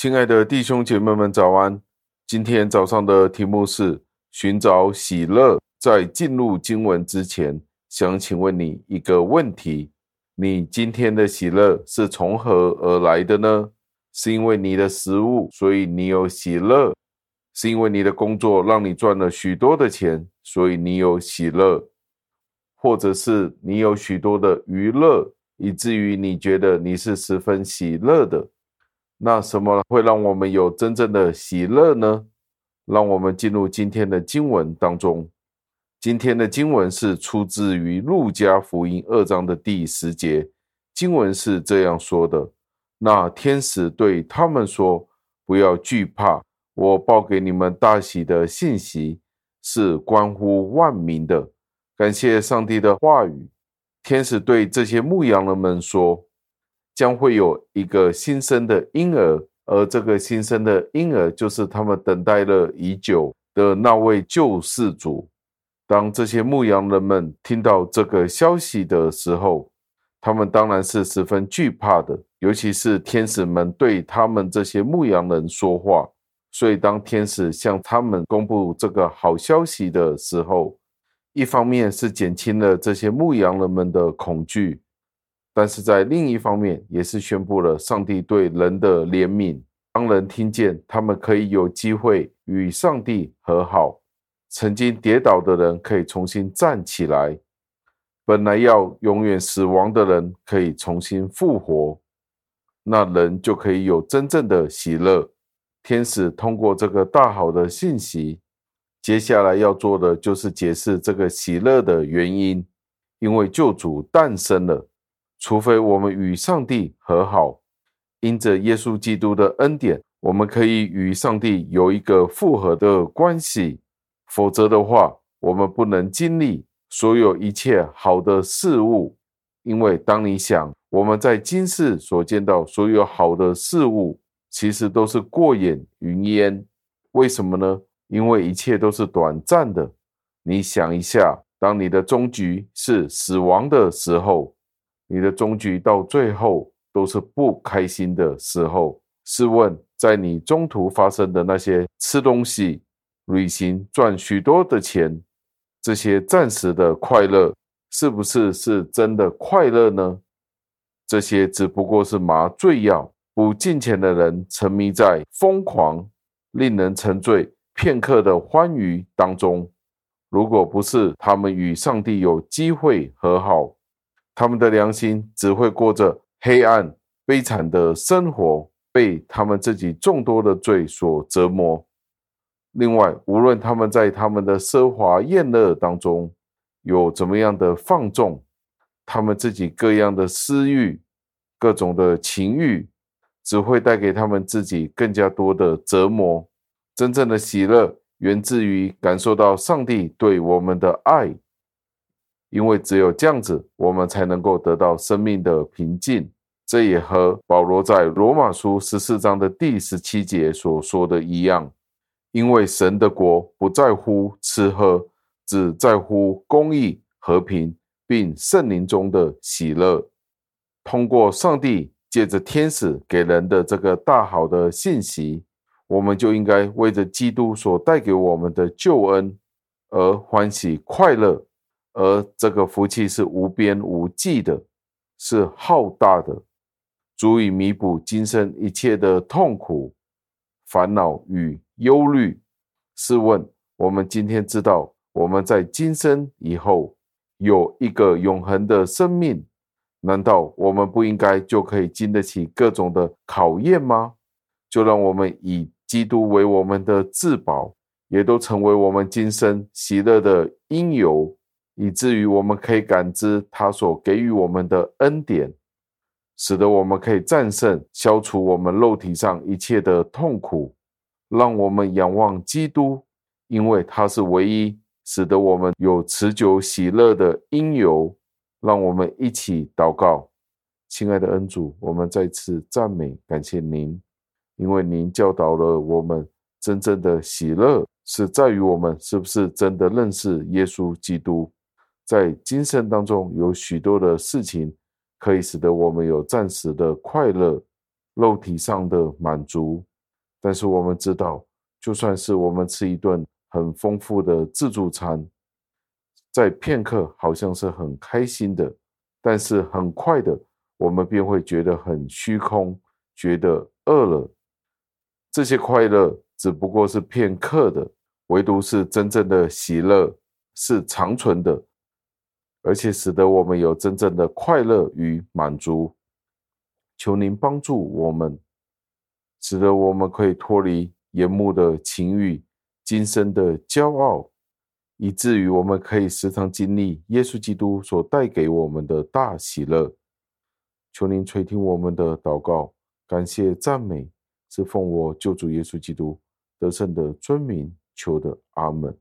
亲爱的弟兄姐妹们，早安！今天早上的题目是寻找喜乐。在进入经文之前，想请问你一个问题：你今天的喜乐是从何而来的呢？是因为你的食物，所以你有喜乐；是因为你的工作让你赚了许多的钱，所以你有喜乐；或者是你有许多的娱乐，以至于你觉得你是十分喜乐的？那什么会让我们有真正的喜乐呢？让我们进入今天的经文当中。今天的经文是出自于路加福音二章的第十节，经文是这样说的：“那天使对他们说，不要惧怕，我报给你们大喜的信息，是关乎万民的。感谢上帝的话语。天使对这些牧羊人们说。”将会有一个新生的婴儿，而这个新生的婴儿就是他们等待了已久的那位救世主。当这些牧羊人们听到这个消息的时候，他们当然是十分惧怕的，尤其是天使们对他们这些牧羊人说话。所以，当天使向他们公布这个好消息的时候，一方面是减轻了这些牧羊人们的恐惧。但是在另一方面，也是宣布了上帝对人的怜悯。当人听见他们可以有机会与上帝和好，曾经跌倒的人可以重新站起来，本来要永远死亡的人可以重新复活，那人就可以有真正的喜乐。天使通过这个大好的信息，接下来要做的就是解释这个喜乐的原因，因为救主诞生了。除非我们与上帝和好，因着耶稣基督的恩典，我们可以与上帝有一个复合的关系。否则的话，我们不能经历所有一切好的事物。因为当你想我们在今世所见到所有好的事物，其实都是过眼云烟。为什么呢？因为一切都是短暂的。你想一下，当你的终局是死亡的时候。你的终局到最后都是不开心的时候。试问，在你中途发生的那些吃东西、旅行、赚许多的钱，这些暂时的快乐，是不是是真的快乐呢？这些只不过是麻醉药。不进钱的人沉迷在疯狂、令人沉醉片刻的欢愉当中。如果不是他们与上帝有机会和好，他们的良心只会过着黑暗、悲惨的生活，被他们自己众多的罪所折磨。另外，无论他们在他们的奢华宴乐当中有怎么样的放纵，他们自己各样的私欲、各种的情欲，只会带给他们自己更加多的折磨。真正的喜乐源自于感受到上帝对我们的爱。因为只有这样子，我们才能够得到生命的平静。这也和保罗在罗马书十四章的第十七节所说的一样。因为神的国不在乎吃喝，只在乎公义、和平，并圣灵中的喜乐。通过上帝借着天使给人的这个大好的信息，我们就应该为着基督所带给我们的救恩而欢喜快乐。而这个福气是无边无际的，是浩大的，足以弥补今生一切的痛苦、烦恼与忧虑。试问，我们今天知道我们在今生以后有一个永恒的生命，难道我们不应该就可以经得起各种的考验吗？就让我们以基督为我们的至宝，也都成为我们今生喜乐的因由。以至于我们可以感知他所给予我们的恩典，使得我们可以战胜、消除我们肉体上一切的痛苦。让我们仰望基督，因为他是唯一使得我们有持久喜乐的因由。让我们一起祷告，亲爱的恩主，我们再次赞美感谢您，因为您教导了我们真正的喜乐是在于我们是不是真的认识耶稣基督。在今生当中，有许多的事情可以使得我们有暂时的快乐、肉体上的满足，但是我们知道，就算是我们吃一顿很丰富的自助餐，在片刻好像是很开心的，但是很快的，我们便会觉得很虚空，觉得饿了。这些快乐只不过是片刻的，唯独是真正的喜乐是长存的，而且使得我们有真正的快乐与满足。求您帮助我们，使得我们可以脱离眼目的情欲、今生的骄傲。以至于我们可以时常经历耶稣基督所带给我们的大喜乐。求您垂听我们的祷告，感谢赞美，是奉我救主耶稣基督得胜的尊名求的。阿门。